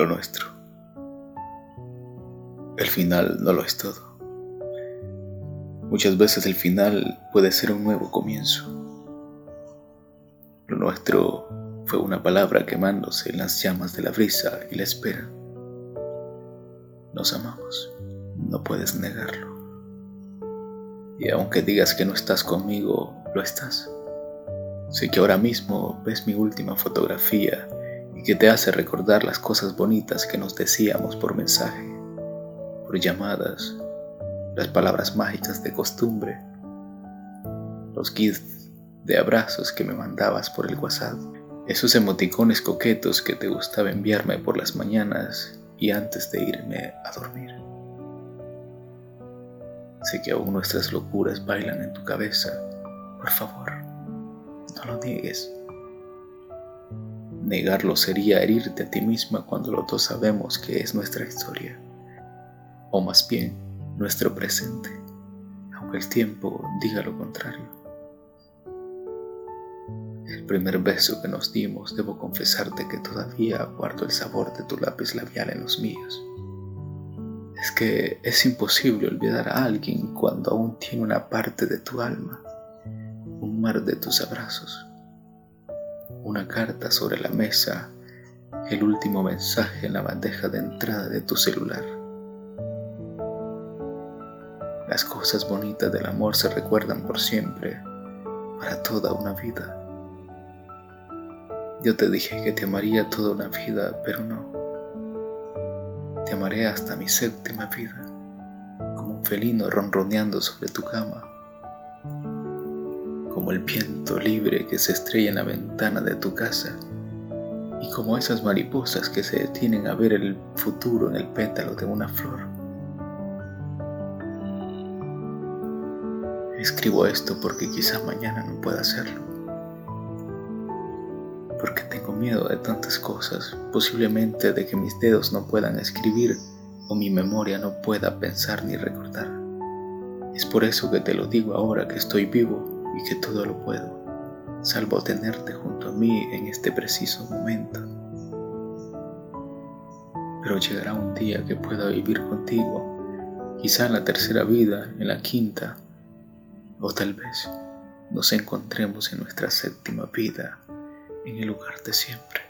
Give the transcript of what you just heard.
lo nuestro. El final no lo es todo. Muchas veces el final puede ser un nuevo comienzo. Lo nuestro fue una palabra quemándose en las llamas de la brisa y la espera. Nos amamos, no puedes negarlo. Y aunque digas que no estás conmigo, lo estás. Sé que ahora mismo ves mi última fotografía y que te hace recordar las cosas bonitas que nos decíamos por mensaje, por llamadas, las palabras mágicas de costumbre, los gifs de abrazos que me mandabas por el WhatsApp, esos emoticones coquetos que te gustaba enviarme por las mañanas y antes de irme a dormir. Sé que aún nuestras locuras bailan en tu cabeza. Por favor, no lo niegues. Negarlo sería herirte a ti misma cuando los dos sabemos que es nuestra historia. O más bien, nuestro presente, aunque el tiempo diga lo contrario. El primer beso que nos dimos, debo confesarte que todavía guardo el sabor de tu lápiz labial en los míos. Es que es imposible olvidar a alguien cuando aún tiene una parte de tu alma, un mar de tus abrazos, una carta sobre la mesa, el último mensaje en la bandeja de entrada de tu celular. Las cosas bonitas del amor se recuerdan por siempre, para toda una vida. Yo te dije que te amaría toda una vida, pero no. Te amaré hasta mi séptima vida, como un felino ronroneando sobre tu cama, el viento libre que se estrella en la ventana de tu casa, y como esas mariposas que se detienen a ver el futuro en el pétalo de una flor. Escribo esto porque quizá mañana no pueda hacerlo porque tengo miedo de tantas cosas, posiblemente de que mis dedos no puedan escribir o mi memoria no pueda pensar ni recordar. Es por eso que te lo digo ahora que estoy vivo y que todo lo puedo, salvo tenerte junto a mí en este preciso momento. Pero llegará un día que pueda vivir contigo, quizá en la tercera vida, en la quinta, o tal vez nos encontremos en nuestra séptima vida en el lugar de siempre.